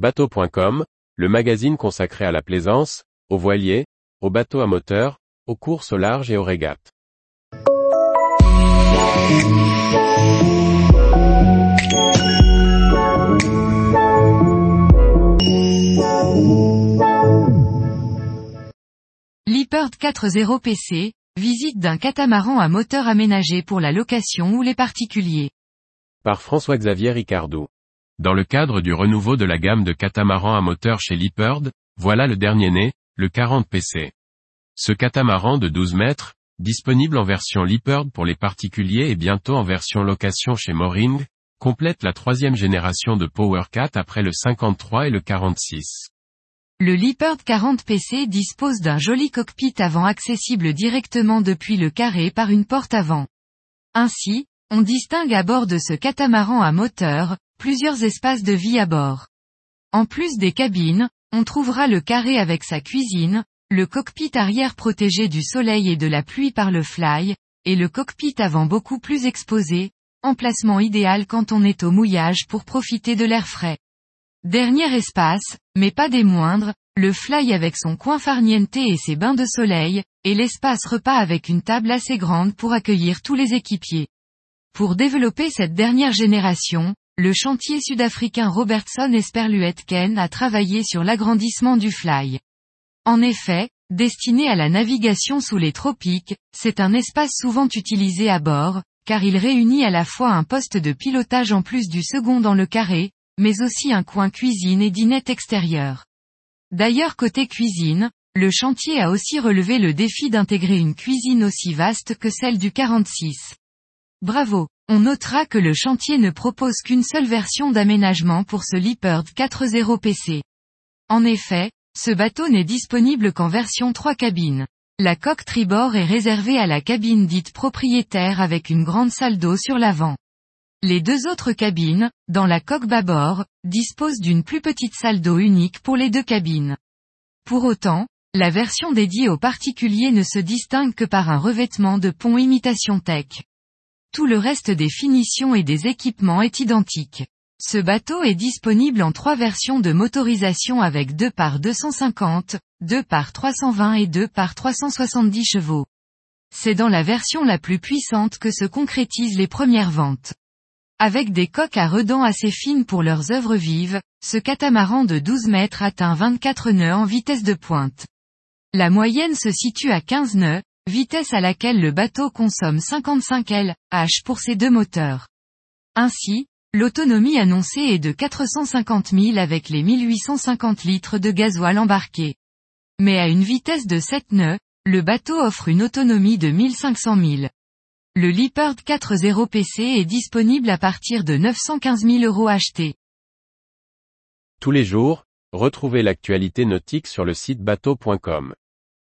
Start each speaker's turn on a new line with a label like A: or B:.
A: Bateau.com, le magazine consacré à la plaisance, aux voiliers, aux bateaux à moteur, aux courses au large et aux régates.
B: Leopard 4.0 PC, visite d'un catamaran à moteur aménagé pour la location ou les particuliers.
A: Par François-Xavier Ricardou. Dans le cadre du renouveau de la gamme de catamarans à moteur chez Leopard, voilà le dernier né, le 40 PC. Ce catamaran de 12 mètres, disponible en version Leopard pour les particuliers et bientôt en version location chez Moring, complète la troisième génération de PowerCat après le 53 et le 46.
B: Le Leopard 40 PC dispose d'un joli cockpit avant accessible directement depuis le carré par une porte avant. Ainsi, on distingue à bord de ce catamaran à moteur, plusieurs espaces de vie à bord. En plus des cabines, on trouvera le carré avec sa cuisine, le cockpit arrière protégé du soleil et de la pluie par le fly, et le cockpit avant beaucoup plus exposé, emplacement idéal quand on est au mouillage pour profiter de l'air frais. Dernier espace, mais pas des moindres, le fly avec son coin farniente et ses bains de soleil, et l'espace repas avec une table assez grande pour accueillir tous les équipiers. Pour développer cette dernière génération, le chantier sud-africain Robertson Esperluet-Ken a travaillé sur l'agrandissement du fly. En effet, destiné à la navigation sous les tropiques, c'est un espace souvent utilisé à bord, car il réunit à la fois un poste de pilotage en plus du second dans le carré, mais aussi un coin cuisine et dinette extérieure. D'ailleurs côté cuisine, le chantier a aussi relevé le défi d'intégrer une cuisine aussi vaste que celle du 46. Bravo, on notera que le chantier ne propose qu'une seule version d'aménagement pour ce Leopard 4.0 PC. En effet, ce bateau n'est disponible qu'en version 3 cabines. La coque tribord est réservée à la cabine dite propriétaire avec une grande salle d'eau sur l'avant. Les deux autres cabines, dans la coque bâbord, disposent d'une plus petite salle d'eau unique pour les deux cabines. Pour autant, la version dédiée aux particuliers ne se distingue que par un revêtement de pont imitation tech. Tout le reste des finitions et des équipements est identique. Ce bateau est disponible en trois versions de motorisation avec 2 par 250, 2 par 320 et 2 par 370 chevaux. C'est dans la version la plus puissante que se concrétisent les premières ventes. Avec des coques à redans assez fines pour leurs œuvres vives, ce catamaran de 12 mètres atteint 24 nœuds en vitesse de pointe. La moyenne se situe à 15 nœuds, vitesse à laquelle le bateau consomme 55 lh pour ses deux moteurs. Ainsi, l'autonomie annoncée est de 450 000 avec les 1850 litres de gasoil embarqués. Mais à une vitesse de 7 nœuds, le bateau offre une autonomie de 1500 000. Le Leopard 4.0 PC est disponible à partir de 915 000 euros achetés.
A: Tous les jours, retrouvez l'actualité nautique sur le site bateau.com.